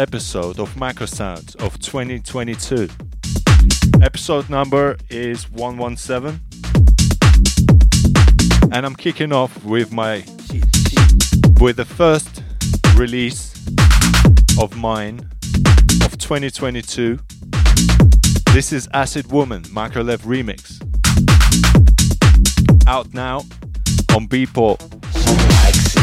episode of Macrosounds of 2022. Episode number is 117. And I'm kicking off with my with the first release of mine of 2022. This is Acid Woman Microlev remix. Out now on Beatport.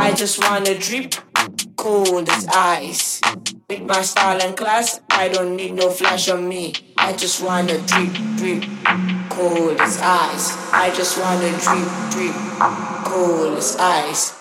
I just wanna drip cold as ice. With my style and class, I don't need no flash on me. I just wanna drip, drip, cold as ice. I just wanna drip, drip, cold as ice.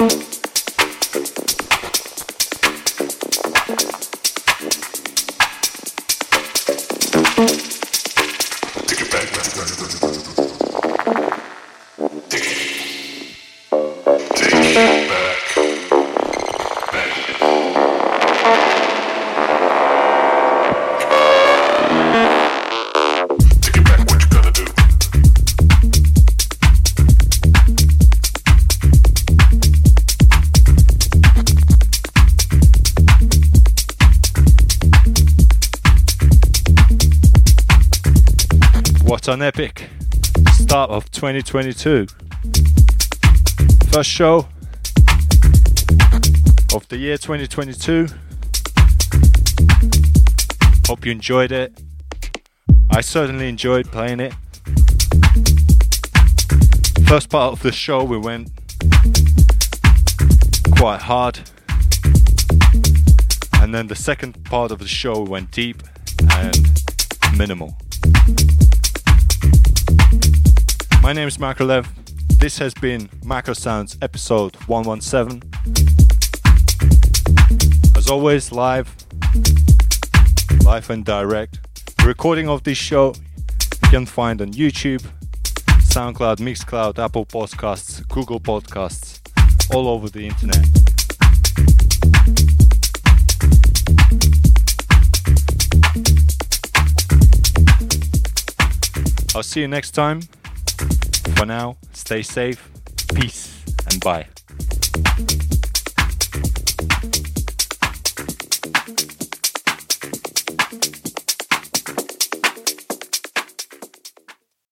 Thank on Epic. Start of 2022. First show of the year 2022. Hope you enjoyed it. I certainly enjoyed playing it. First part of the show, we went quite hard. And then the second part of the show, we went deep and minimal. My name is Marco Lev. This has been Macro Sounds episode 117. As always, live, live and direct. The recording of this show you can find on YouTube SoundCloud, Mixcloud, Apple Podcasts, Google Podcasts, all over the internet. I'll see you next time. For now, stay safe, peace, and bye.